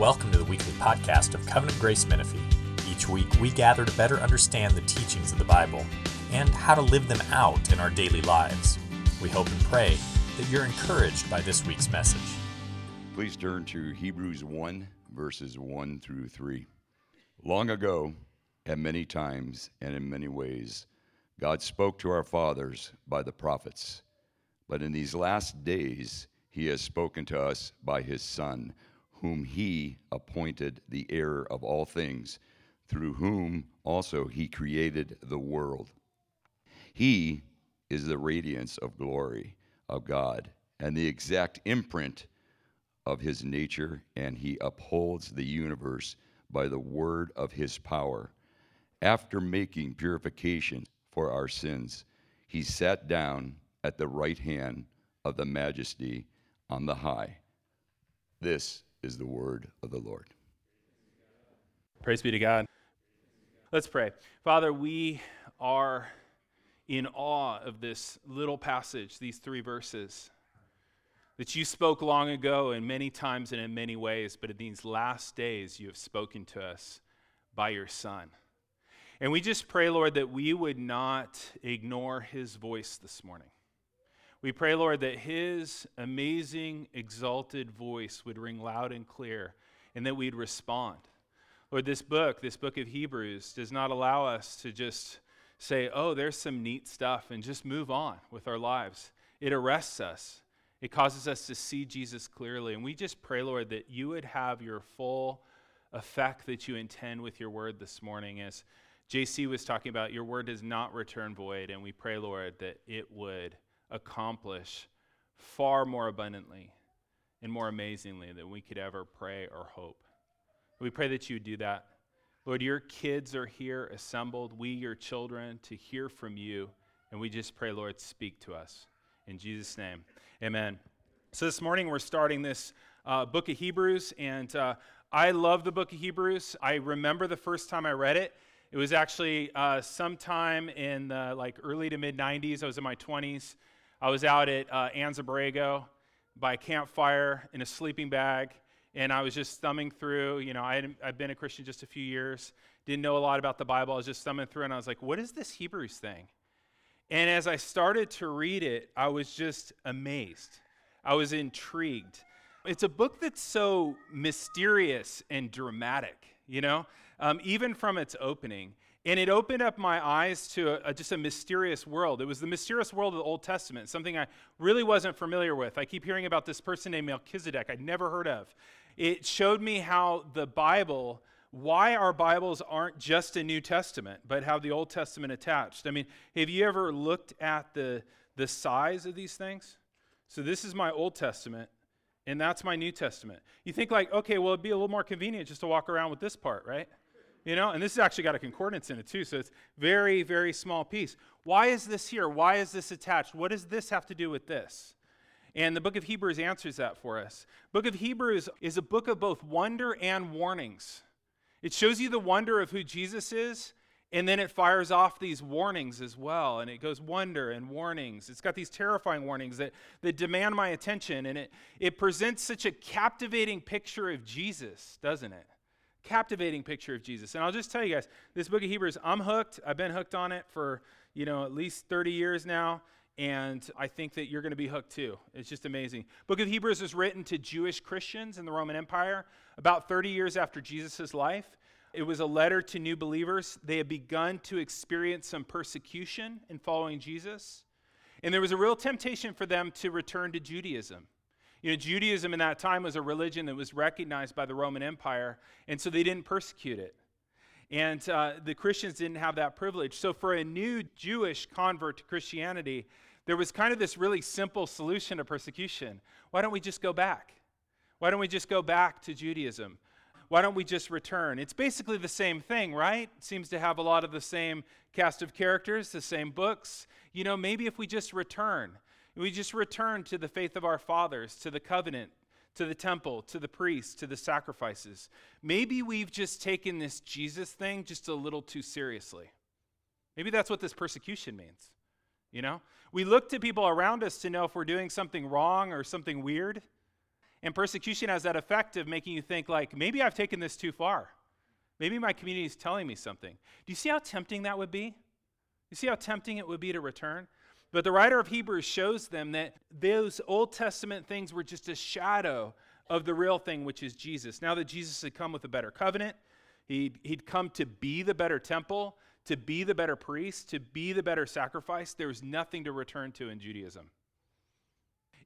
Welcome to the weekly podcast of Covenant Grace Menifee. Each week, we gather to better understand the teachings of the Bible and how to live them out in our daily lives. We hope and pray that you're encouraged by this week's message. Please turn to Hebrews 1, verses 1 through 3. Long ago, at many times and in many ways, God spoke to our fathers by the prophets. But in these last days, he has spoken to us by his Son whom he appointed the heir of all things, through whom also he created the world. He is the radiance of glory of God and the exact imprint of his nature, and he upholds the universe by the word of his power. After making purification for our sins, he sat down at the right hand of the majesty on the high. This is the word of the Lord. Praise be to God. Let's pray. Father, we are in awe of this little passage, these three verses that you spoke long ago and many times and in many ways, but in these last days you have spoken to us by your Son. And we just pray, Lord, that we would not ignore his voice this morning. We pray, Lord, that his amazing, exalted voice would ring loud and clear and that we'd respond. Lord, this book, this book of Hebrews, does not allow us to just say, oh, there's some neat stuff and just move on with our lives. It arrests us, it causes us to see Jesus clearly. And we just pray, Lord, that you would have your full effect that you intend with your word this morning. As JC was talking about, your word does not return void. And we pray, Lord, that it would accomplish far more abundantly and more amazingly than we could ever pray or hope. We pray that you would do that. Lord, your kids are here assembled, we, your children, to hear from you. And we just pray, Lord, speak to us. In Jesus' name, amen. So this morning we're starting this uh, book of Hebrews, and uh, I love the book of Hebrews. I remember the first time I read it. It was actually uh, sometime in the like early to mid 90s. I was in my 20s. I was out at uh, Anza-Borrego by a campfire in a sleeping bag, and I was just thumbing through. You know, I had, I'd been a Christian just a few years, didn't know a lot about the Bible. I was just thumbing through, and I was like, what is this Hebrews thing? And as I started to read it, I was just amazed. I was intrigued. It's a book that's so mysterious and dramatic, you know, um, even from its opening. And it opened up my eyes to a, a, just a mysterious world. It was the mysterious world of the Old Testament, something I really wasn't familiar with. I keep hearing about this person named Melchizedek, I'd never heard of. It showed me how the Bible, why our Bibles aren't just a New Testament, but how the Old Testament attached. I mean, have you ever looked at the, the size of these things? So this is my Old Testament, and that's my New Testament. You think, like, okay, well, it'd be a little more convenient just to walk around with this part, right? You know? And this has actually got a concordance in it too so it's very very small piece. Why is this here? Why is this attached? What does this have to do with this? And the book of hebrews answers that for us. Book of hebrews is a book of both wonder and warnings. It shows you the wonder of who jesus is and then it fires off these warnings as well and it goes wonder and warnings. It's got these terrifying warnings that, that demand my attention and it, it presents such a captivating picture of jesus doesn't it captivating picture of Jesus. And I'll just tell you guys, this book of Hebrews, I'm hooked. I've been hooked on it for, you know, at least 30 years now. And I think that you're going to be hooked too. It's just amazing. Book of Hebrews was written to Jewish Christians in the Roman Empire about 30 years after Jesus' life. It was a letter to new believers. They had begun to experience some persecution in following Jesus. And there was a real temptation for them to return to Judaism. You know, Judaism in that time was a religion that was recognized by the Roman Empire, and so they didn't persecute it. And uh, the Christians didn't have that privilege. So, for a new Jewish convert to Christianity, there was kind of this really simple solution to persecution. Why don't we just go back? Why don't we just go back to Judaism? Why don't we just return? It's basically the same thing, right? It seems to have a lot of the same cast of characters, the same books. You know, maybe if we just return. We just return to the faith of our fathers, to the covenant, to the temple, to the priests, to the sacrifices. Maybe we've just taken this Jesus thing just a little too seriously. Maybe that's what this persecution means. You know? We look to people around us to know if we're doing something wrong or something weird. And persecution has that effect of making you think, like, maybe I've taken this too far. Maybe my community is telling me something. Do you see how tempting that would be? You see how tempting it would be to return? But the writer of Hebrews shows them that those Old Testament things were just a shadow of the real thing, which is Jesus. Now that Jesus had come with a better covenant, he'd, he'd come to be the better temple, to be the better priest, to be the better sacrifice, there was nothing to return to in Judaism.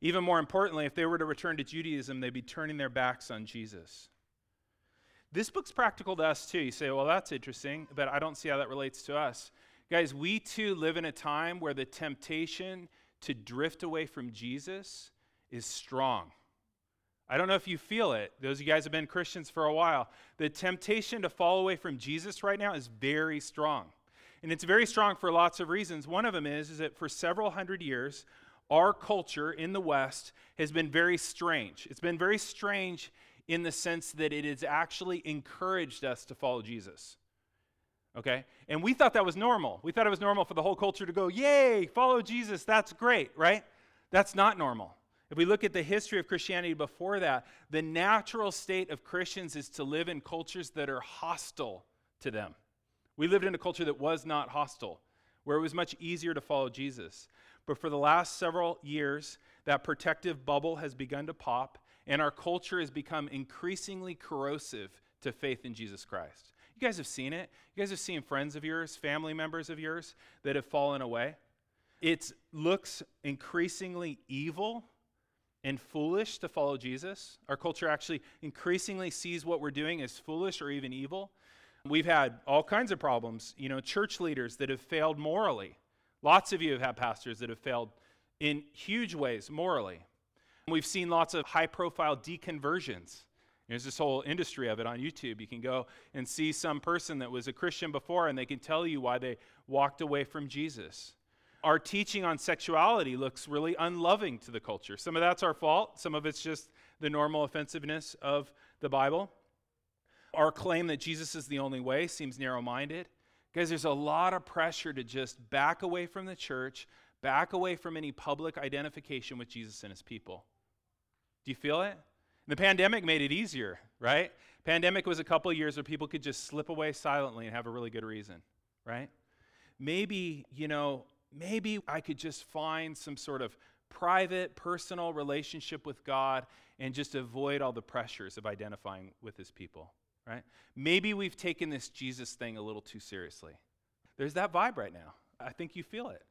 Even more importantly, if they were to return to Judaism, they'd be turning their backs on Jesus. This book's practical to us too. You say, well, that's interesting, but I don't see how that relates to us. Guys, we too live in a time where the temptation to drift away from Jesus is strong. I don't know if you feel it. Those of you guys have been Christians for a while. The temptation to fall away from Jesus right now is very strong. And it's very strong for lots of reasons. One of them is, is that for several hundred years, our culture in the West has been very strange. It's been very strange in the sense that it has actually encouraged us to follow Jesus. Okay? And we thought that was normal. We thought it was normal for the whole culture to go, Yay, follow Jesus, that's great, right? That's not normal. If we look at the history of Christianity before that, the natural state of Christians is to live in cultures that are hostile to them. We lived in a culture that was not hostile, where it was much easier to follow Jesus. But for the last several years, that protective bubble has begun to pop, and our culture has become increasingly corrosive to faith in Jesus Christ. You guys have seen it. You guys have seen friends of yours, family members of yours that have fallen away. It looks increasingly evil and foolish to follow Jesus. Our culture actually increasingly sees what we're doing as foolish or even evil. We've had all kinds of problems, you know, church leaders that have failed morally. Lots of you have had pastors that have failed in huge ways morally. We've seen lots of high profile deconversions. There's this whole industry of it on YouTube. You can go and see some person that was a Christian before and they can tell you why they walked away from Jesus. Our teaching on sexuality looks really unloving to the culture. Some of that's our fault, some of it's just the normal offensiveness of the Bible. Our claim that Jesus is the only way seems narrow minded. Guys, there's a lot of pressure to just back away from the church, back away from any public identification with Jesus and his people. Do you feel it? The pandemic made it easier, right? Pandemic was a couple years where people could just slip away silently and have a really good reason, right? Maybe, you know, maybe I could just find some sort of private, personal relationship with God and just avoid all the pressures of identifying with his people, right? Maybe we've taken this Jesus thing a little too seriously. There's that vibe right now. I think you feel it.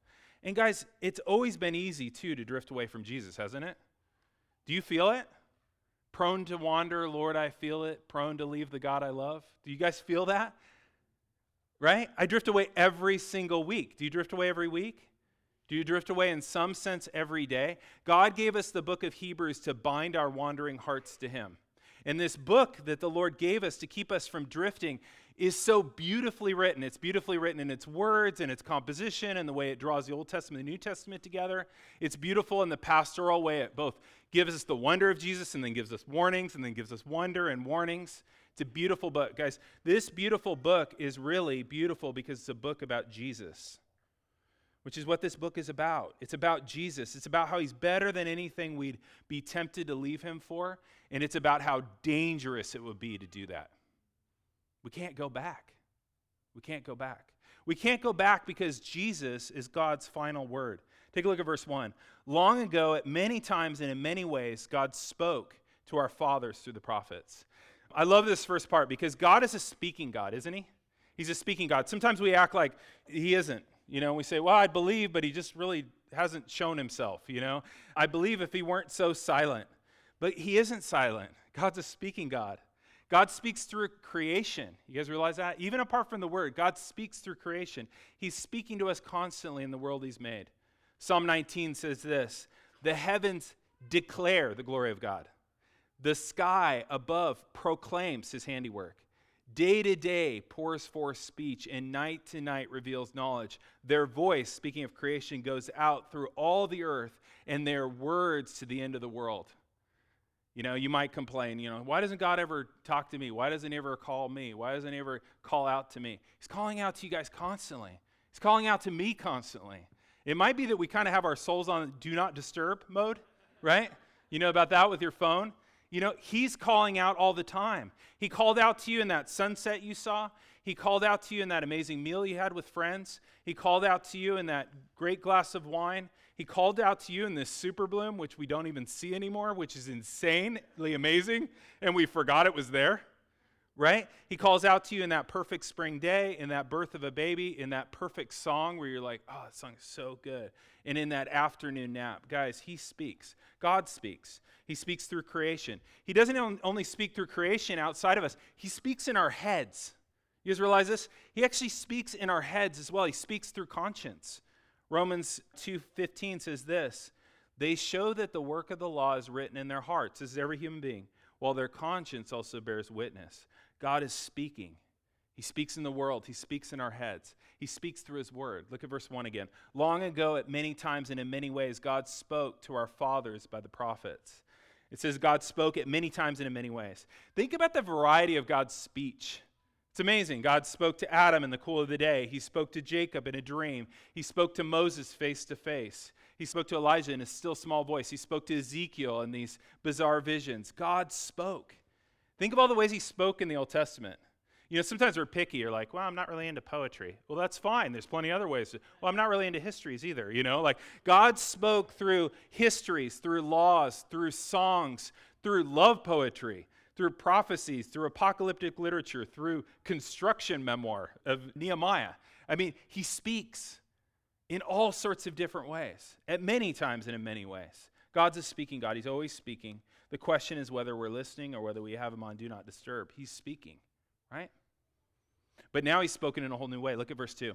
And guys, it's always been easy too to drift away from Jesus, hasn't it? Do you feel it? Prone to wander, Lord, I feel it. Prone to leave the God I love. Do you guys feel that? Right? I drift away every single week. Do you drift away every week? Do you drift away in some sense every day? God gave us the book of Hebrews to bind our wandering hearts to Him. And this book that the Lord gave us to keep us from drifting is so beautifully written. It's beautifully written in its words and its composition and the way it draws the Old Testament and the New Testament together. It's beautiful in the pastoral way it both gives us the wonder of Jesus and then gives us warnings and then gives us wonder and warnings. It's a beautiful book. Guys, this beautiful book is really beautiful because it's a book about Jesus, which is what this book is about. It's about Jesus. It's about how he's better than anything we'd be tempted to leave him for, and it's about how dangerous it would be to do that. We can't go back. We can't go back. We can't go back because Jesus is God's final word. Take a look at verse 1. Long ago, at many times and in many ways, God spoke to our fathers through the prophets. I love this first part because God is a speaking God, isn't he? He's a speaking God. Sometimes we act like he isn't. You know, we say, well, I believe, but he just really hasn't shown himself, you know? I believe if he weren't so silent. But he isn't silent. God's a speaking God. God speaks through creation. You guys realize that? Even apart from the word, God speaks through creation. He's speaking to us constantly in the world He's made. Psalm 19 says this The heavens declare the glory of God, the sky above proclaims His handiwork. Day to day pours forth speech, and night to night reveals knowledge. Their voice, speaking of creation, goes out through all the earth, and their words to the end of the world. You know, you might complain, you know, why doesn't God ever talk to me? Why doesn't he ever call me? Why doesn't he ever call out to me? He's calling out to you guys constantly. He's calling out to me constantly. It might be that we kind of have our souls on do not disturb mode, right? You know about that with your phone? You know, He's calling out all the time. He called out to you in that sunset you saw. He called out to you in that amazing meal you had with friends. He called out to you in that great glass of wine. He called out to you in this super bloom, which we don't even see anymore, which is insanely amazing, and we forgot it was there, right? He calls out to you in that perfect spring day, in that birth of a baby, in that perfect song where you're like, oh, that song is so good, and in that afternoon nap. Guys, He speaks. God speaks. He speaks through creation. He doesn't only speak through creation outside of us, He speaks in our heads. You guys realize this? He actually speaks in our heads as well. He speaks through conscience. Romans 2:15 says this, they show that the work of the law is written in their hearts, as every human being, while their conscience also bears witness. God is speaking. He speaks in the world, he speaks in our heads. He speaks through his word. Look at verse 1 again. Long ago at many times and in many ways God spoke to our fathers by the prophets. It says God spoke at many times and in many ways. Think about the variety of God's speech. It's amazing. God spoke to Adam in the cool of the day. He spoke to Jacob in a dream. He spoke to Moses face to face. He spoke to Elijah in a still small voice. He spoke to Ezekiel in these bizarre visions. God spoke. Think of all the ways he spoke in the Old Testament. You know, sometimes we're picky. You're like, well, I'm not really into poetry. Well, that's fine. There's plenty of other ways. To, well, I'm not really into histories either. You know, like God spoke through histories, through laws, through songs, through love poetry through prophecies, through apocalyptic literature, through construction memoir of Nehemiah. I mean, he speaks in all sorts of different ways, at many times and in many ways. God's a speaking God. He's always speaking. The question is whether we're listening or whether we have him on do not disturb. He's speaking, right? But now he's spoken in a whole new way. Look at verse 2.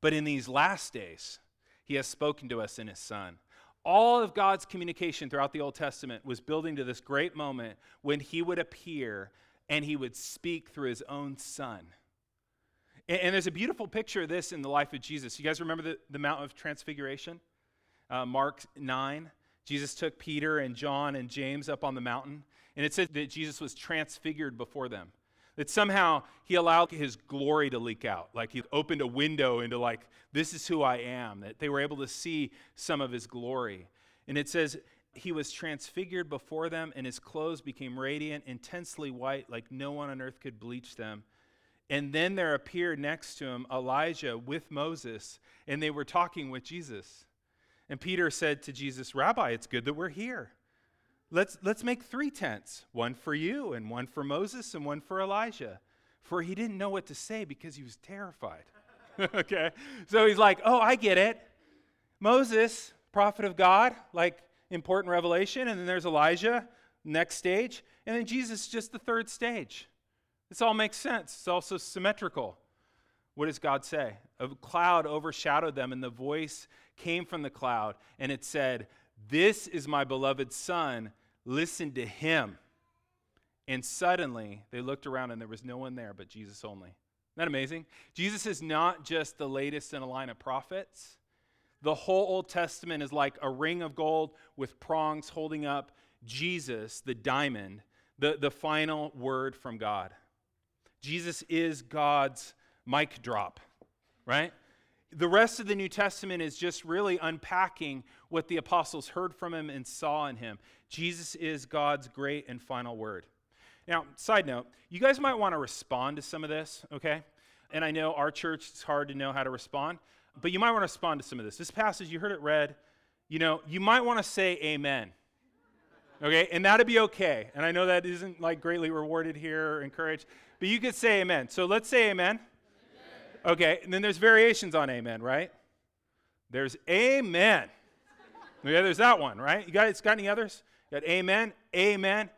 But in these last days, he has spoken to us in his Son all of God's communication throughout the Old Testament was building to this great moment when he would appear and he would speak through his own son. And, and there's a beautiful picture of this in the life of Jesus. You guys remember the, the Mount of Transfiguration? Uh, Mark 9. Jesus took Peter and John and James up on the mountain, and it said that Jesus was transfigured before them. That somehow he allowed his glory to leak out. Like he opened a window into, like, this is who I am. That they were able to see some of his glory. And it says, he was transfigured before them, and his clothes became radiant, intensely white, like no one on earth could bleach them. And then there appeared next to him Elijah with Moses, and they were talking with Jesus. And Peter said to Jesus, Rabbi, it's good that we're here. Let's, let's make three tents one for you, and one for Moses, and one for Elijah. For he didn't know what to say because he was terrified. okay? So he's like, Oh, I get it. Moses, prophet of God, like important revelation. And then there's Elijah, next stage. And then Jesus, just the third stage. This all makes sense. It's also symmetrical. What does God say? A cloud overshadowed them, and the voice came from the cloud, and it said, this is my beloved son. Listen to him. And suddenly they looked around and there was no one there but Jesus only. Isn't that amazing? Jesus is not just the latest in a line of prophets. The whole Old Testament is like a ring of gold with prongs holding up Jesus, the diamond, the, the final word from God. Jesus is God's mic drop, right? the rest of the New Testament is just really unpacking what the apostles heard from him and saw in him. Jesus is God's great and final word. Now, side note, you guys might want to respond to some of this, okay? And I know our church, it's hard to know how to respond, but you might want to respond to some of this. This passage, you heard it read, you know, you might want to say amen. Okay, and that'd be okay. And I know that isn't like greatly rewarded here or encouraged, but you could say amen. So let's say amen. Okay, and then there's variations on amen, right? There's amen. Yeah, there's that one, right? You guys got any others? You got amen, amen,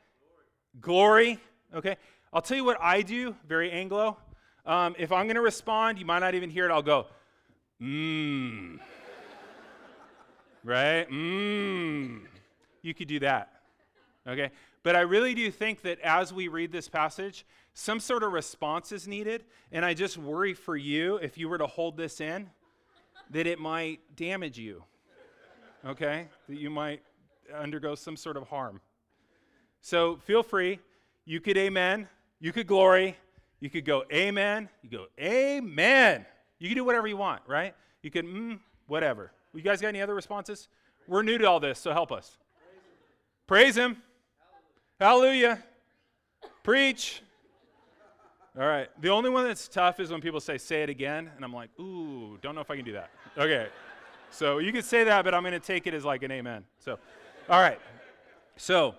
glory. Okay, I'll tell you what I do, very Anglo. Um, if I'm going to respond, you might not even hear it. I'll go, mmm. right? Mmm. You could do that. Okay? But I really do think that as we read this passage, some sort of response is needed. And I just worry for you, if you were to hold this in, that it might damage you. Okay? That you might undergo some sort of harm. So feel free. You could amen. You could glory. You could go amen. You go amen. You can do whatever you want, right? You can mm, whatever. You guys got any other responses? We're new to all this, so help us. Praise him. Praise him. Hallelujah. Preach. All right. The only one that's tough is when people say, say it again. And I'm like, ooh, don't know if I can do that. Okay. So you can say that, but I'm going to take it as like an amen. So, all right. So,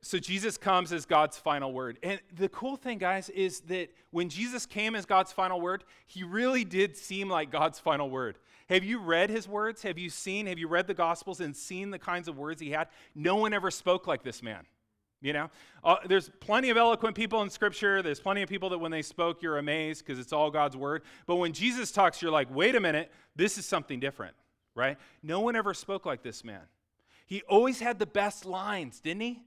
so Jesus comes as God's final word. And the cool thing, guys, is that when Jesus came as God's final word, he really did seem like God's final word. Have you read his words? Have you seen, have you read the Gospels and seen the kinds of words he had? No one ever spoke like this man. You know, uh, there's plenty of eloquent people in Scripture. There's plenty of people that when they spoke, you're amazed because it's all God's word. But when Jesus talks, you're like, wait a minute, this is something different, right? No one ever spoke like this man. He always had the best lines, didn't he?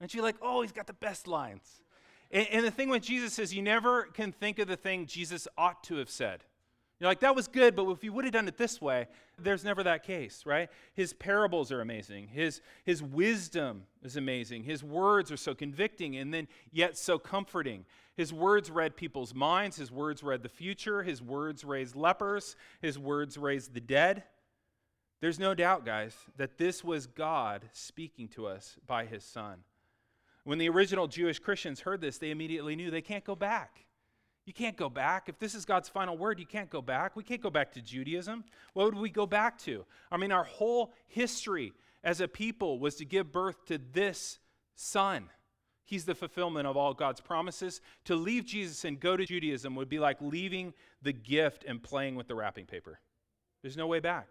And you're like, oh, he's got the best lines. And, and the thing with Jesus is, you never can think of the thing Jesus ought to have said. You're like, that was good, but if you would have done it this way, there's never that case, right? His parables are amazing. His, his wisdom is amazing. His words are so convicting and then yet so comforting. His words read people's minds. His words read the future. His words raised lepers. His words raised the dead. There's no doubt, guys, that this was God speaking to us by his son. When the original Jewish Christians heard this, they immediately knew they can't go back. You can't go back. If this is God's final word, you can't go back. We can't go back to Judaism. What would we go back to? I mean, our whole history as a people was to give birth to this son. He's the fulfillment of all God's promises. To leave Jesus and go to Judaism would be like leaving the gift and playing with the wrapping paper. There's no way back.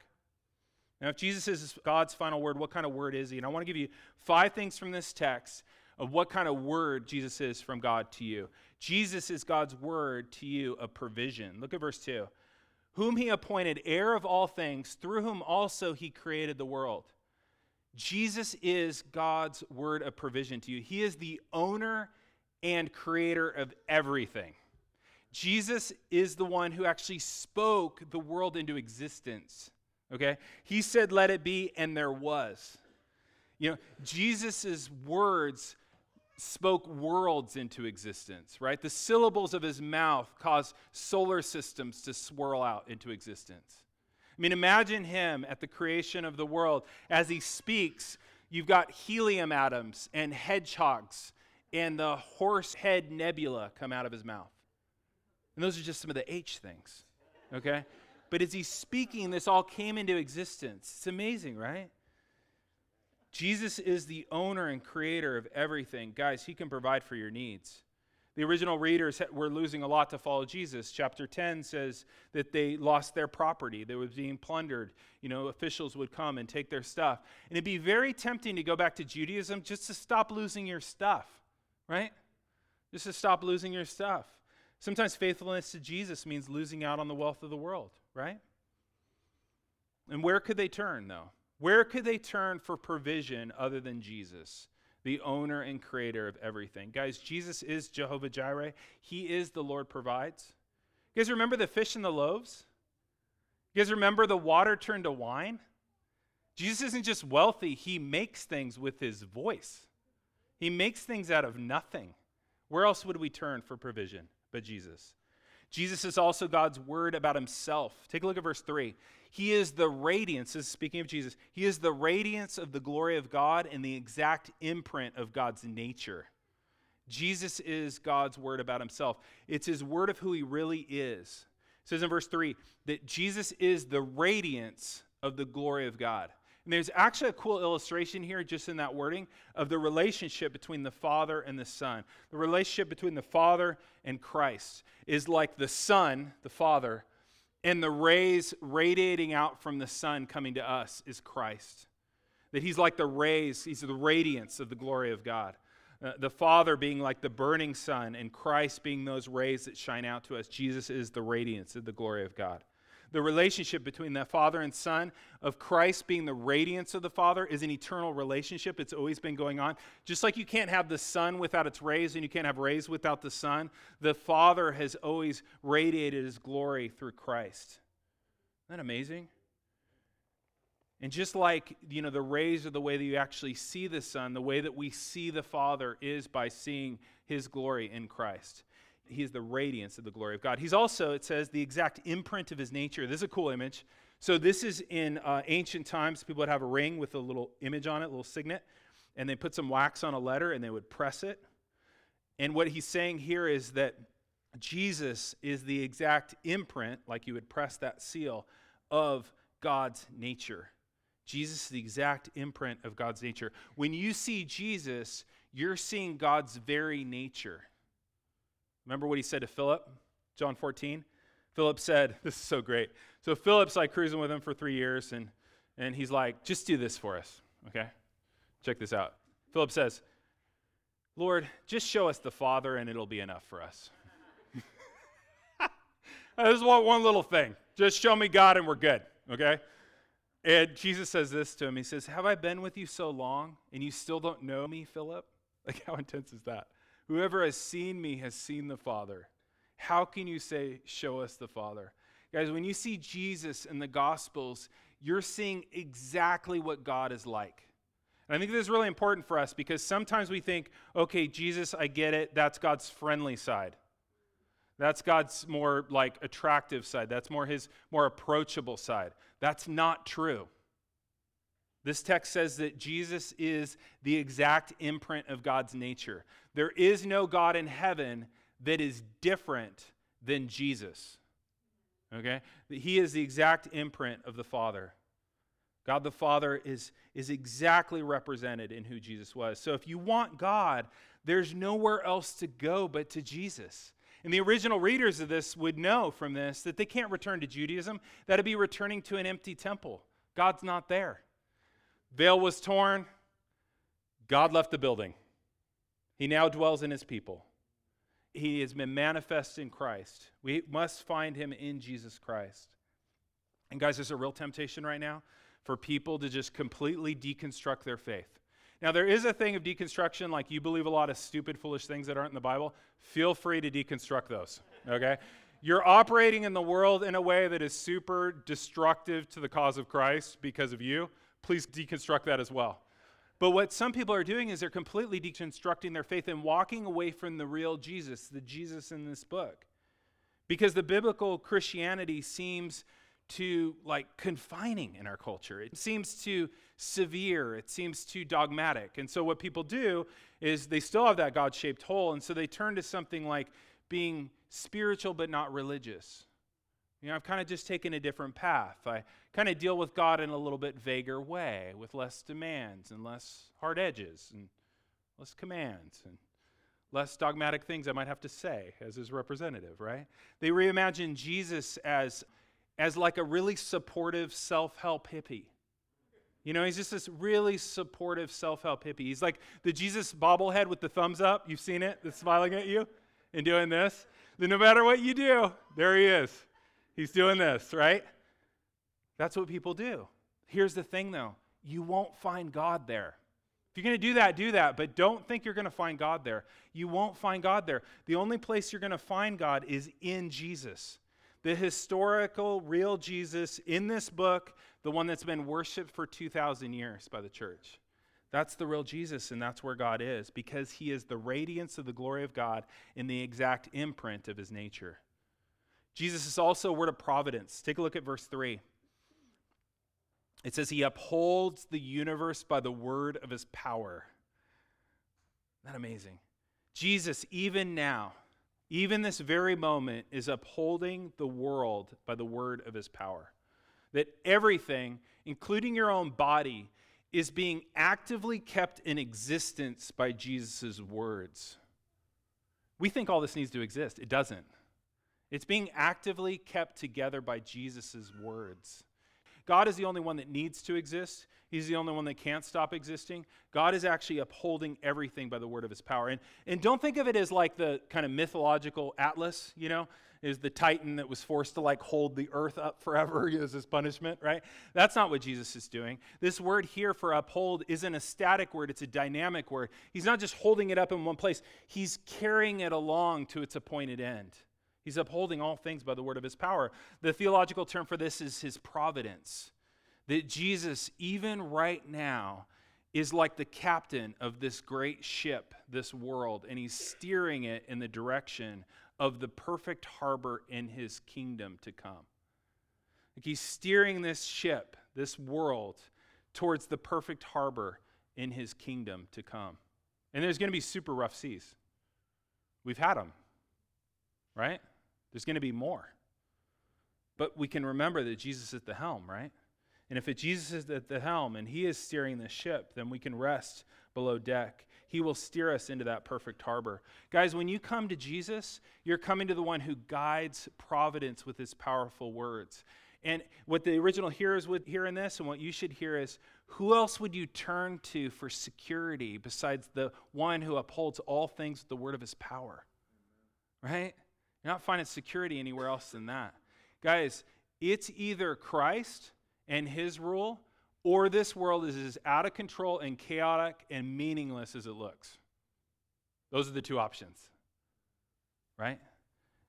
Now, if Jesus is God's final word, what kind of word is he? And I want to give you five things from this text of what kind of word Jesus is from God to you. Jesus is God's word to you a provision. Look at verse 2. Whom he appointed heir of all things, through whom also he created the world. Jesus is God's word of provision to you. He is the owner and creator of everything. Jesus is the one who actually spoke the world into existence. Okay? He said, Let it be, and there was. You know, Jesus' words spoke worlds into existence, right? The syllables of his mouth caused solar systems to swirl out into existence. I mean, imagine him at the creation of the world. As he speaks, you've got helium atoms and hedgehogs and the horse head nebula come out of his mouth. And those are just some of the H things, okay? But as he's speaking, this all came into existence. It's amazing, right? Jesus is the owner and creator of everything. Guys, he can provide for your needs. The original readers were losing a lot to follow Jesus. Chapter 10 says that they lost their property. They were being plundered. You know, officials would come and take their stuff. And it'd be very tempting to go back to Judaism just to stop losing your stuff, right? Just to stop losing your stuff. Sometimes faithfulness to Jesus means losing out on the wealth of the world, right? And where could they turn, though? Where could they turn for provision other than Jesus, the owner and creator of everything? Guys, Jesus is Jehovah Jireh. He is the Lord provides. You guys remember the fish and the loaves? You guys remember the water turned to wine? Jesus isn't just wealthy, he makes things with his voice. He makes things out of nothing. Where else would we turn for provision but Jesus? Jesus is also God's word about himself. Take a look at verse 3. He is the radiance, this is speaking of Jesus, he is the radiance of the glory of God and the exact imprint of God's nature. Jesus is God's word about himself. It's his word of who he really is. It says in verse 3 that Jesus is the radiance of the glory of God. And there's actually a cool illustration here, just in that wording, of the relationship between the Father and the Son. The relationship between the Father and Christ is like the Son, the Father, and the rays radiating out from the sun coming to us is Christ. That he's like the rays, he's the radiance of the glory of God. Uh, the Father being like the burning sun, and Christ being those rays that shine out to us. Jesus is the radiance of the glory of God the relationship between the Father and Son, of Christ being the radiance of the Father, is an eternal relationship. It's always been going on. Just like you can't have the sun without its rays, and you can't have rays without the sun, the Father has always radiated his glory through Christ. Isn't that amazing? And just like, you know, the rays are the way that you actually see the Son, the way that we see the Father is by seeing his glory in Christ. He is the radiance of the glory of God. He's also, it says, the exact imprint of his nature. This is a cool image. So, this is in uh, ancient times, people would have a ring with a little image on it, a little signet. and they put some wax on a letter and they would press it. And what he's saying here is that Jesus is the exact imprint, like you would press that seal, of God's nature. Jesus is the exact imprint of God's nature. When you see Jesus, you're seeing God's very nature. Remember what he said to Philip, John 14? Philip said, This is so great. So Philip's like cruising with him for three years, and, and he's like, Just do this for us, okay? Check this out. Philip says, Lord, just show us the Father, and it'll be enough for us. I just want one little thing. Just show me God, and we're good, okay? And Jesus says this to him. He says, Have I been with you so long, and you still don't know me, Philip? Like, how intense is that? Whoever has seen me has seen the Father. How can you say, Show us the Father? Guys, when you see Jesus in the Gospels, you're seeing exactly what God is like. And I think this is really important for us because sometimes we think, okay, Jesus, I get it. That's God's friendly side. That's God's more like attractive side. That's more his more approachable side. That's not true. This text says that Jesus is the exact imprint of God's nature. There is no God in heaven that is different than Jesus. Okay? He is the exact imprint of the Father. God the Father is, is exactly represented in who Jesus was. So if you want God, there's nowhere else to go but to Jesus. And the original readers of this would know from this that they can't return to Judaism. That'd be returning to an empty temple. God's not there. Veil was torn. God left the building. He now dwells in his people. He has been manifest in Christ. We must find him in Jesus Christ. And guys, there's a real temptation right now for people to just completely deconstruct their faith. Now, there is a thing of deconstruction, like you believe a lot of stupid, foolish things that aren't in the Bible. Feel free to deconstruct those, okay? You're operating in the world in a way that is super destructive to the cause of Christ because of you. Please deconstruct that as well. But what some people are doing is they're completely deconstructing their faith and walking away from the real Jesus, the Jesus in this book. Because the biblical Christianity seems too like confining in our culture. It seems too severe. It seems too dogmatic. And so what people do is they still have that God-shaped hole, and so they turn to something like being spiritual but not religious. You know, I've kind of just taken a different path. I kind of deal with God in a little bit vaguer way, with less demands and less hard edges and less commands and less dogmatic things I might have to say as his representative, right? They reimagine Jesus as as like a really supportive self help hippie. You know, he's just this really supportive self help hippie. He's like the Jesus bobblehead with the thumbs up. You've seen it, that's smiling at you and doing this. Then no matter what you do, there he is. He's doing this, right? That's what people do. Here's the thing though you won't find God there. If you're going to do that, do that, but don't think you're going to find God there. You won't find God there. The only place you're going to find God is in Jesus the historical, real Jesus in this book, the one that's been worshiped for 2,000 years by the church. That's the real Jesus, and that's where God is, because he is the radiance of the glory of God in the exact imprint of his nature. Jesus is also a word of providence. Take a look at verse 3. It says, He upholds the universe by the word of his power. Isn't that amazing? Jesus, even now, even this very moment, is upholding the world by the word of his power. That everything, including your own body, is being actively kept in existence by Jesus' words. We think all this needs to exist. It doesn't. It's being actively kept together by Jesus' words. God is the only one that needs to exist. He's the only one that can't stop existing. God is actually upholding everything by the word of his power. And, and don't think of it as like the kind of mythological Atlas, you know, is the Titan that was forced to like hold the earth up forever as his punishment, right? That's not what Jesus is doing. This word here for uphold isn't a static word, it's a dynamic word. He's not just holding it up in one place, he's carrying it along to its appointed end. He's upholding all things by the word of his power. The theological term for this is his providence that Jesus, even right now, is like the captain of this great ship, this world, and he's steering it in the direction of the perfect harbor in his kingdom to come. Like he's steering this ship, this world, towards the perfect harbor in his kingdom to come. And there's going to be super rough seas. We've had them, right? There's going to be more. But we can remember that Jesus is at the helm, right? And if Jesus is at the helm and he is steering the ship, then we can rest below deck. He will steer us into that perfect harbor. Guys, when you come to Jesus, you're coming to the one who guides providence with his powerful words. And what the original hearers would hear in this, and what you should hear is who else would you turn to for security besides the one who upholds all things with the word of his power? Right? You're not finding security anywhere else than that. Guys, it's either Christ and his rule, or this world is as out of control and chaotic and meaningless as it looks. Those are the two options. Right?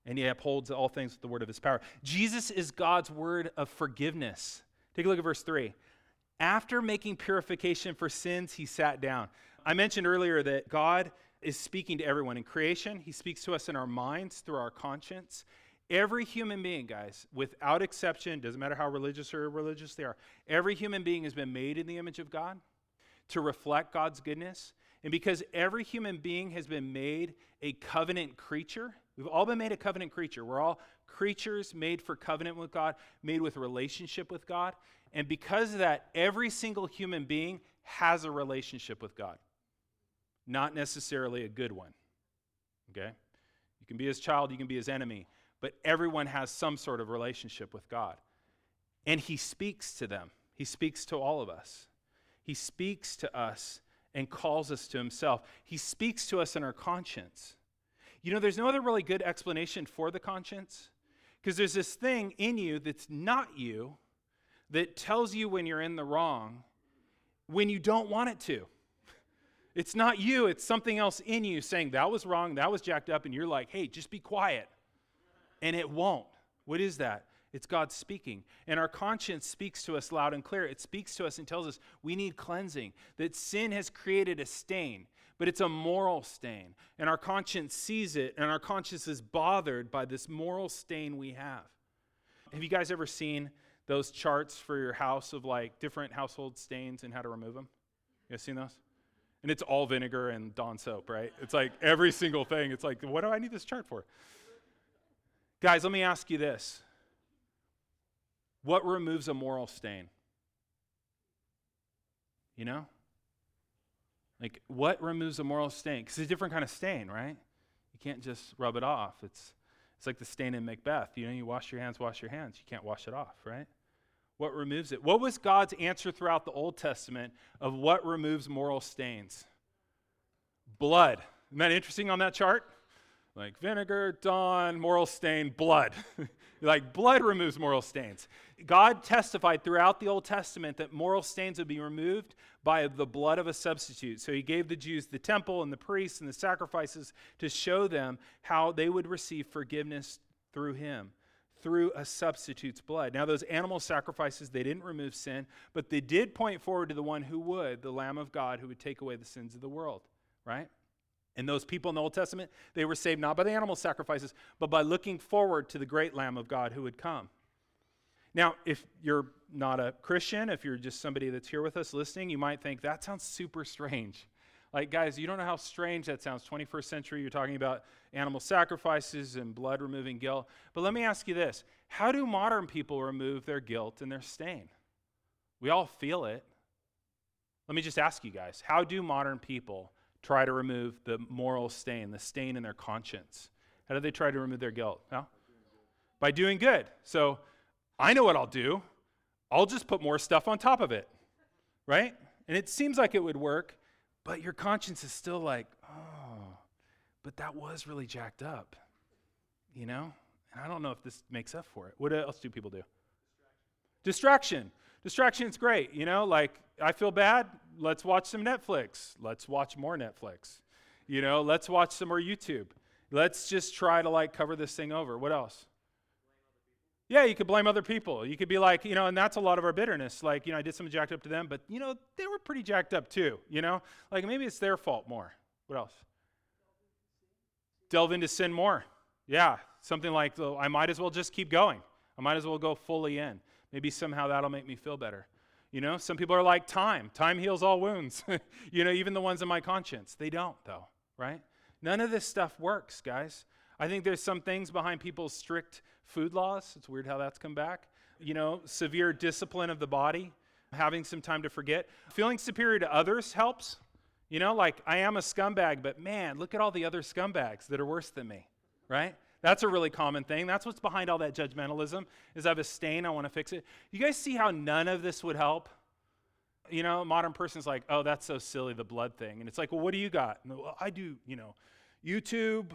and he upholds all things with the word of his power. Jesus is God's word of forgiveness. Take a look at verse 3. After making purification for sins, he sat down. I mentioned earlier that God is speaking to everyone in creation. He speaks to us in our minds through our conscience. Every human being, guys, without exception, doesn't matter how religious or irreligious they are, every human being has been made in the image of God to reflect God's goodness. And because every human being has been made a covenant creature, We've all been made a covenant creature. We're all creatures made for covenant with God, made with relationship with God. And because of that, every single human being has a relationship with God, not necessarily a good one. Okay? You can be his child, you can be his enemy, but everyone has some sort of relationship with God. And he speaks to them, he speaks to all of us. He speaks to us and calls us to himself. He speaks to us in our conscience. You know, there's no other really good explanation for the conscience because there's this thing in you that's not you that tells you when you're in the wrong when you don't want it to. It's not you, it's something else in you saying, that was wrong, that was jacked up, and you're like, hey, just be quiet. And it won't. What is that? It's God speaking. And our conscience speaks to us loud and clear. It speaks to us and tells us we need cleansing, that sin has created a stain but it's a moral stain. And our conscience sees it, and our conscience is bothered by this moral stain we have. Have you guys ever seen those charts for your house of like different household stains and how to remove them? You guys seen those? And it's all vinegar and Dawn soap, right? It's like every single thing. It's like, what do I need this chart for? Guys, let me ask you this What removes a moral stain? You know? Like, what removes a moral stain? Because it's a different kind of stain, right? You can't just rub it off. It's, it's like the stain in Macbeth. You know, you wash your hands, wash your hands. You can't wash it off, right? What removes it? What was God's answer throughout the Old Testament of what removes moral stains? Blood. Isn't that interesting on that chart? Like vinegar, dawn, moral stain, blood. like blood removes moral stains. God testified throughout the Old Testament that moral stains would be removed by the blood of a substitute. So he gave the Jews the temple and the priests and the sacrifices to show them how they would receive forgiveness through him through a substitute's blood. Now, those animal sacrifices, they didn't remove sin, but they did point forward to the one who would, the Lamb of God, who would take away the sins of the world, right? And those people in the Old Testament, they were saved not by the animal sacrifices, but by looking forward to the great Lamb of God who would come. Now, if you're not a Christian, if you're just somebody that's here with us listening, you might think that sounds super strange. Like, guys, you don't know how strange that sounds. 21st century, you're talking about animal sacrifices and blood removing guilt. But let me ask you this How do modern people remove their guilt and their stain? We all feel it. Let me just ask you guys how do modern people try to remove the moral stain, the stain in their conscience? How do they try to remove their guilt? No? By doing good. So I know what I'll do. I'll just put more stuff on top of it, right? And it seems like it would work, but your conscience is still like, oh, but that was really jacked up, you know? And I don't know if this makes up for it. What else do people do? Distraction. Distraction is great, you know? Like, I feel bad, let's watch some Netflix. Let's watch more Netflix. You know, let's watch some more YouTube. Let's just try to like cover this thing over. What else? Yeah, you could blame other people. You could be like, you know, and that's a lot of our bitterness. Like, you know, I did something jacked up to them, but, you know, they were pretty jacked up too, you know? Like, maybe it's their fault more. What else? Delve into sin more. Yeah, something like, I might as well just keep going. I might as well go fully in. Maybe somehow that'll make me feel better. You know, some people are like time. Time heals all wounds. you know, even the ones in my conscience. They don't, though, right? None of this stuff works, guys. I think there's some things behind people's strict food laws. It's weird how that's come back. You know, severe discipline of the body, having some time to forget. Feeling superior to others helps. You know, like I am a scumbag, but man, look at all the other scumbags that are worse than me, right? That's a really common thing. That's what's behind all that judgmentalism. Is I have a stain, I want to fix it. You guys see how none of this would help? You know, a modern person's like, "Oh, that's so silly, the blood thing," and it's like, "Well, what do you got?" well, I do, you know, YouTube,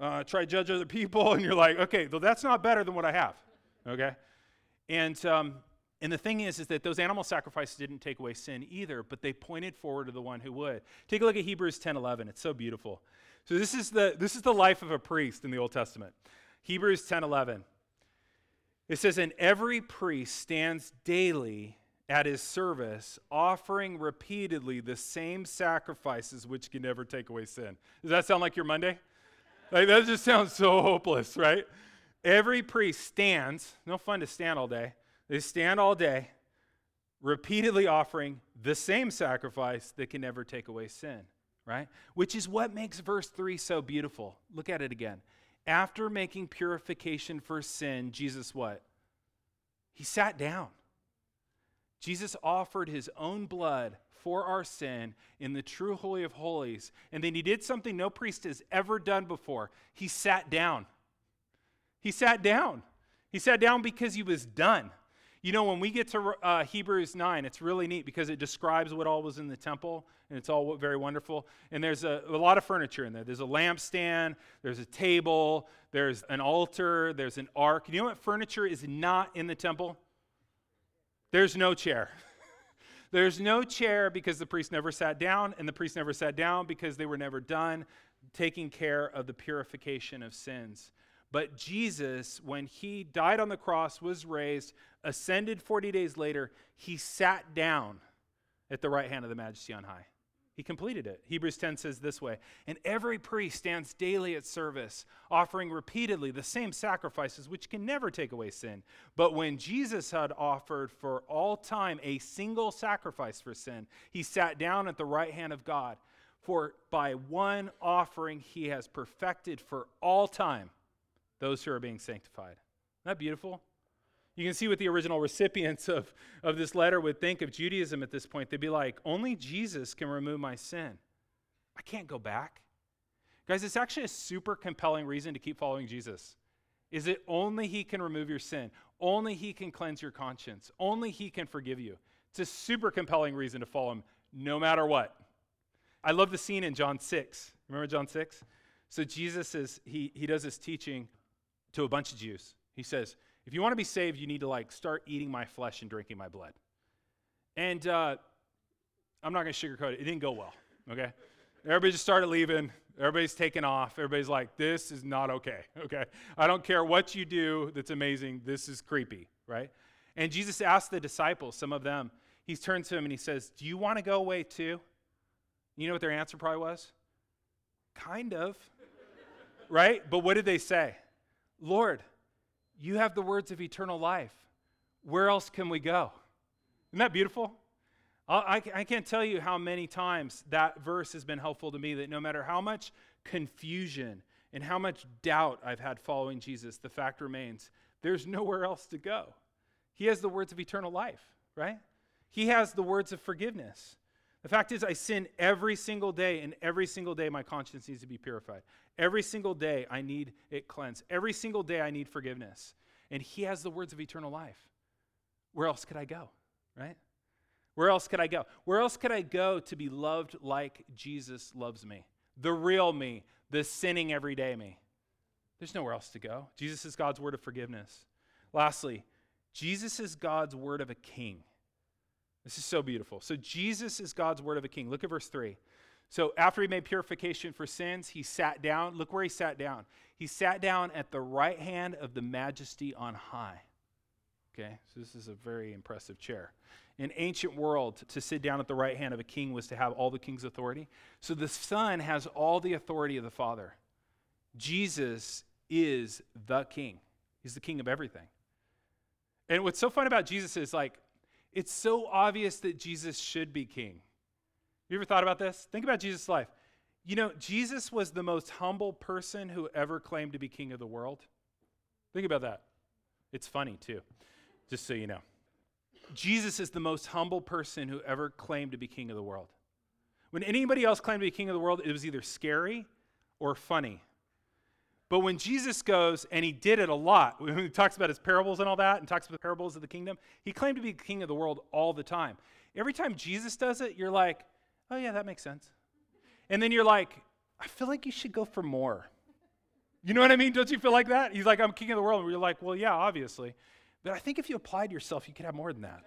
uh, try to judge other people, and you're like, "Okay, well, that's not better than what I have." Okay, and um, and the thing is, is that those animal sacrifices didn't take away sin either, but they pointed forward to the one who would. Take a look at Hebrews 10 11. It's so beautiful. So this is the this is the life of a priest in the Old Testament. Hebrews 10 11. It says, And every priest stands daily at his service, offering repeatedly the same sacrifices which can never take away sin. Does that sound like your Monday? Like that just sounds so hopeless, right? Every priest stands, no fun to stand all day. They stand all day, repeatedly offering the same sacrifice that can never take away sin, right? Which is what makes verse 3 so beautiful. Look at it again. After making purification for sin, Jesus what? He sat down. Jesus offered his own blood for our sin in the true Holy of Holies. And then he did something no priest has ever done before. He sat down. He sat down. He sat down because he was done. You know, when we get to uh, Hebrews 9, it's really neat because it describes what all was in the temple, and it's all very wonderful. And there's a, a lot of furniture in there. There's a lampstand, there's a table, there's an altar, there's an ark. You know what furniture is not in the temple? There's no chair. there's no chair because the priest never sat down, and the priest never sat down because they were never done taking care of the purification of sins. But Jesus, when he died on the cross, was raised, ascended 40 days later, he sat down at the right hand of the majesty on high. He completed it. Hebrews 10 says this way And every priest stands daily at service, offering repeatedly the same sacrifices which can never take away sin. But when Jesus had offered for all time a single sacrifice for sin, he sat down at the right hand of God. For by one offering he has perfected for all time those who are being sanctified. Isn't that beautiful? You can see what the original recipients of, of this letter would think of Judaism at this point. They'd be like, only Jesus can remove my sin. I can't go back. Guys, it's actually a super compelling reason to keep following Jesus. Is it only he can remove your sin? Only he can cleanse your conscience. Only he can forgive you. It's a super compelling reason to follow him no matter what. I love the scene in John 6. Remember John 6? So Jesus is he he does this teaching to a bunch of Jews. He says, if you want to be saved, you need to like start eating my flesh and drinking my blood. And uh, I'm not going to sugarcoat it. It didn't go well. Okay, everybody just started leaving. Everybody's taking off. Everybody's like, this is not okay. Okay, I don't care what you do. That's amazing. This is creepy, right? And Jesus asked the disciples, some of them. He turns to them and he says, "Do you want to go away too?" You know what their answer probably was? Kind of. right? But what did they say? Lord, you have the words of eternal life. Where else can we go? Isn't that beautiful? I, I can't tell you how many times that verse has been helpful to me that no matter how much confusion and how much doubt I've had following Jesus, the fact remains there's nowhere else to go. He has the words of eternal life, right? He has the words of forgiveness. The fact is, I sin every single day, and every single day my conscience needs to be purified. Every single day I need it cleansed. Every single day I need forgiveness. And He has the words of eternal life. Where else could I go, right? Where else could I go? Where else could I go to be loved like Jesus loves me? The real me, the sinning everyday me. There's nowhere else to go. Jesus is God's word of forgiveness. Lastly, Jesus is God's word of a king. This is so beautiful. So, Jesus is God's word of a king. Look at verse 3. So, after he made purification for sins, he sat down. Look where he sat down. He sat down at the right hand of the majesty on high. Okay, so this is a very impressive chair. In ancient world, to sit down at the right hand of a king was to have all the king's authority. So the Son has all the authority of the Father. Jesus is the king. He's the king of everything. And what's so fun about Jesus is like It's so obvious that Jesus should be king. You ever thought about this? Think about Jesus' life. You know, Jesus was the most humble person who ever claimed to be king of the world. Think about that. It's funny, too, just so you know. Jesus is the most humble person who ever claimed to be king of the world. When anybody else claimed to be king of the world, it was either scary or funny. But when Jesus goes, and he did it a lot, when he talks about his parables and all that, and talks about the parables of the kingdom, he claimed to be king of the world all the time. Every time Jesus does it, you're like, oh, yeah, that makes sense. And then you're like, I feel like you should go for more. You know what I mean? Don't you feel like that? He's like, I'm king of the world. And you're like, well, yeah, obviously. But I think if you applied yourself, you could have more than that.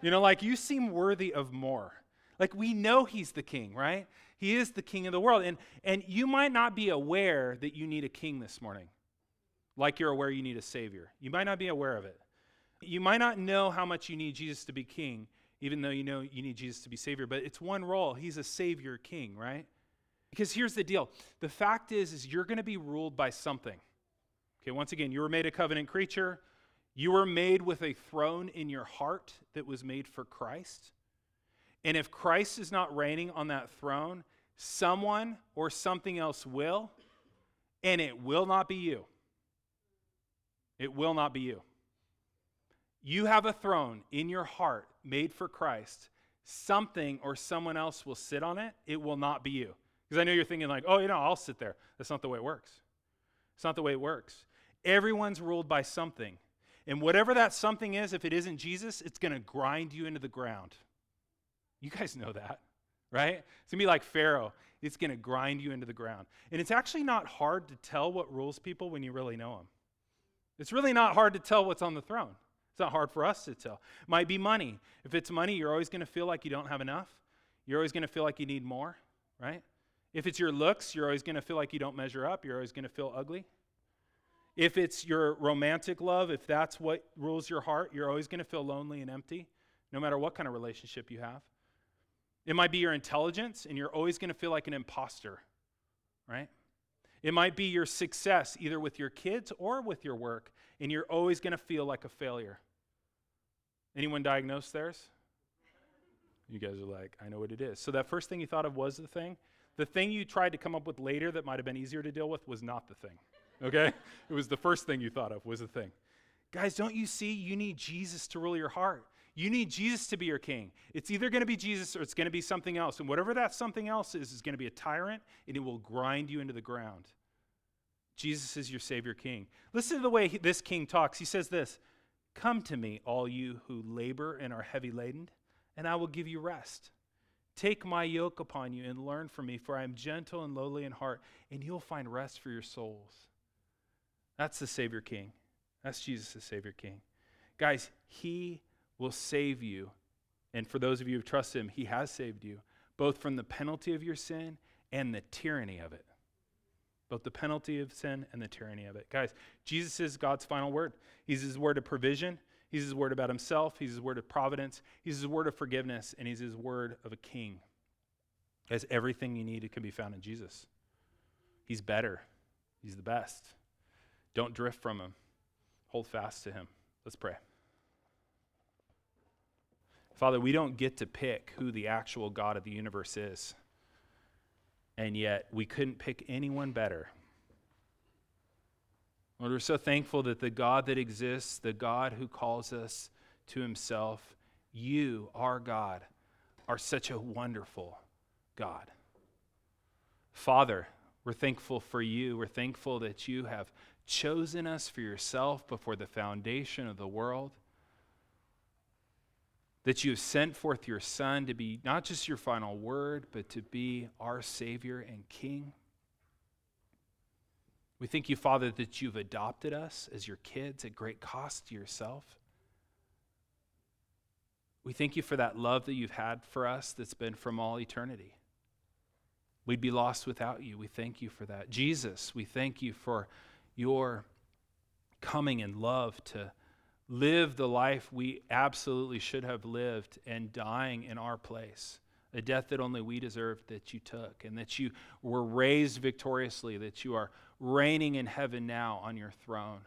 You know, like you seem worthy of more. Like we know he's the king, right? He is the king of the world. And, and you might not be aware that you need a king this morning, like you're aware you need a savior. You might not be aware of it. You might not know how much you need Jesus to be king, even though you know you need Jesus to be savior, but it's one role. He's a savior king, right? Because here's the deal. The fact is, is you're going to be ruled by something. Okay, once again, you were made a covenant creature. You were made with a throne in your heart that was made for Christ. And if Christ is not reigning on that throne, someone or something else will, and it will not be you. It will not be you. You have a throne in your heart made for Christ. Something or someone else will sit on it. It will not be you. Because I know you're thinking, like, oh, you know, I'll sit there. That's not the way it works. It's not the way it works. Everyone's ruled by something. And whatever that something is, if it isn't Jesus, it's going to grind you into the ground. You guys know that, right? It's going to be like Pharaoh. It's going to grind you into the ground. And it's actually not hard to tell what rules people when you really know them. It's really not hard to tell what's on the throne. It's not hard for us to tell. It might be money. If it's money, you're always going to feel like you don't have enough. You're always going to feel like you need more, right? If it's your looks, you're always going to feel like you don't measure up. You're always going to feel ugly. If it's your romantic love, if that's what rules your heart, you're always going to feel lonely and empty, no matter what kind of relationship you have. It might be your intelligence, and you're always going to feel like an imposter, right? It might be your success, either with your kids or with your work, and you're always going to feel like a failure. Anyone diagnosed theirs? You guys are like, I know what it is. So that first thing you thought of was the thing. The thing you tried to come up with later that might have been easier to deal with was not the thing okay? it was the first thing you thought of was the thing. Guys, don't you see you need Jesus to rule your heart? You need Jesus to be your king. It's either going to be Jesus or it's going to be something else. And whatever that something else is, is going to be a tyrant and it will grind you into the ground. Jesus is your Savior King. Listen to the way he, this king talks. He says this Come to me, all you who labor and are heavy laden, and I will give you rest. Take my yoke upon you and learn from me, for I am gentle and lowly in heart, and you'll find rest for your souls. That's the Savior King. That's Jesus, the Savior King. Guys, He will save you. And for those of you who trust Him, He has saved you, both from the penalty of your sin and the tyranny of it. Both the penalty of sin and the tyranny of it. Guys, Jesus is God's final word. He's His word of provision, He's His word about Himself, He's His word of providence, He's His word of forgiveness, and He's His word of a king. Guys, everything you need can be found in Jesus. He's better, He's the best. Don't drift from him. Hold fast to him. Let's pray. Father, we don't get to pick who the actual God of the universe is. And yet, we couldn't pick anyone better. Lord, we're so thankful that the God that exists, the God who calls us to himself, you, our God, are such a wonderful God. Father, we're thankful for you. We're thankful that you have chosen us for yourself before the foundation of the world. That you have sent forth your Son to be not just your final word, but to be our Savior and King. We thank you, Father, that you've adopted us as your kids at great cost to yourself. We thank you for that love that you've had for us that's been from all eternity. We'd be lost without you. We thank you for that. Jesus, we thank you for your coming in love to live the life we absolutely should have lived and dying in our place. A death that only we deserved that you took, and that you were raised victoriously, that you are reigning in heaven now on your throne,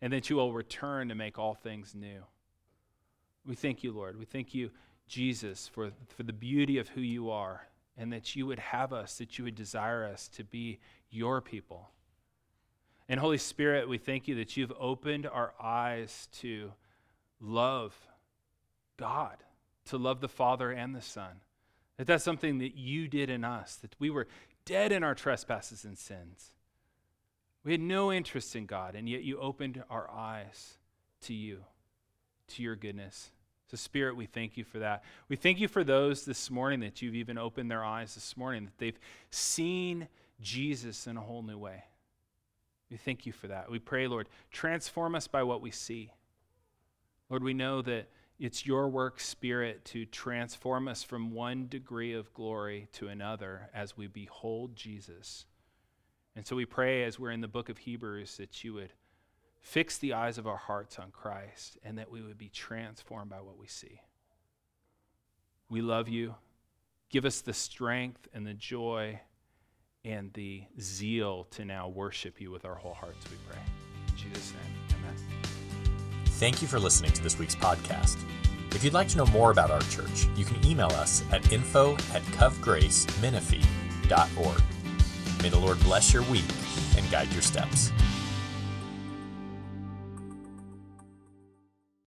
and that you will return to make all things new. We thank you, Lord. We thank you, Jesus, for, for the beauty of who you are and that you would have us, that you would desire us to be your people. And Holy Spirit, we thank you that you've opened our eyes to love God, to love the Father and the Son. That that's something that you did in us, that we were dead in our trespasses and sins. We had no interest in God, and yet you opened our eyes to you, to your goodness. So, Spirit, we thank you for that. We thank you for those this morning that you've even opened their eyes this morning, that they've seen Jesus in a whole new way. We thank you for that. We pray, Lord, transform us by what we see. Lord, we know that it's your work, Spirit, to transform us from one degree of glory to another as we behold Jesus. And so we pray as we're in the book of Hebrews that you would fix the eyes of our hearts on Christ and that we would be transformed by what we see. We love you. Give us the strength and the joy and the zeal to now worship you with our whole hearts, we pray. In Jesus' name, amen. Thank you for listening to this week's podcast. If you'd like to know more about our church, you can email us at info at covgracemenifee.org. May the Lord bless your week and guide your steps.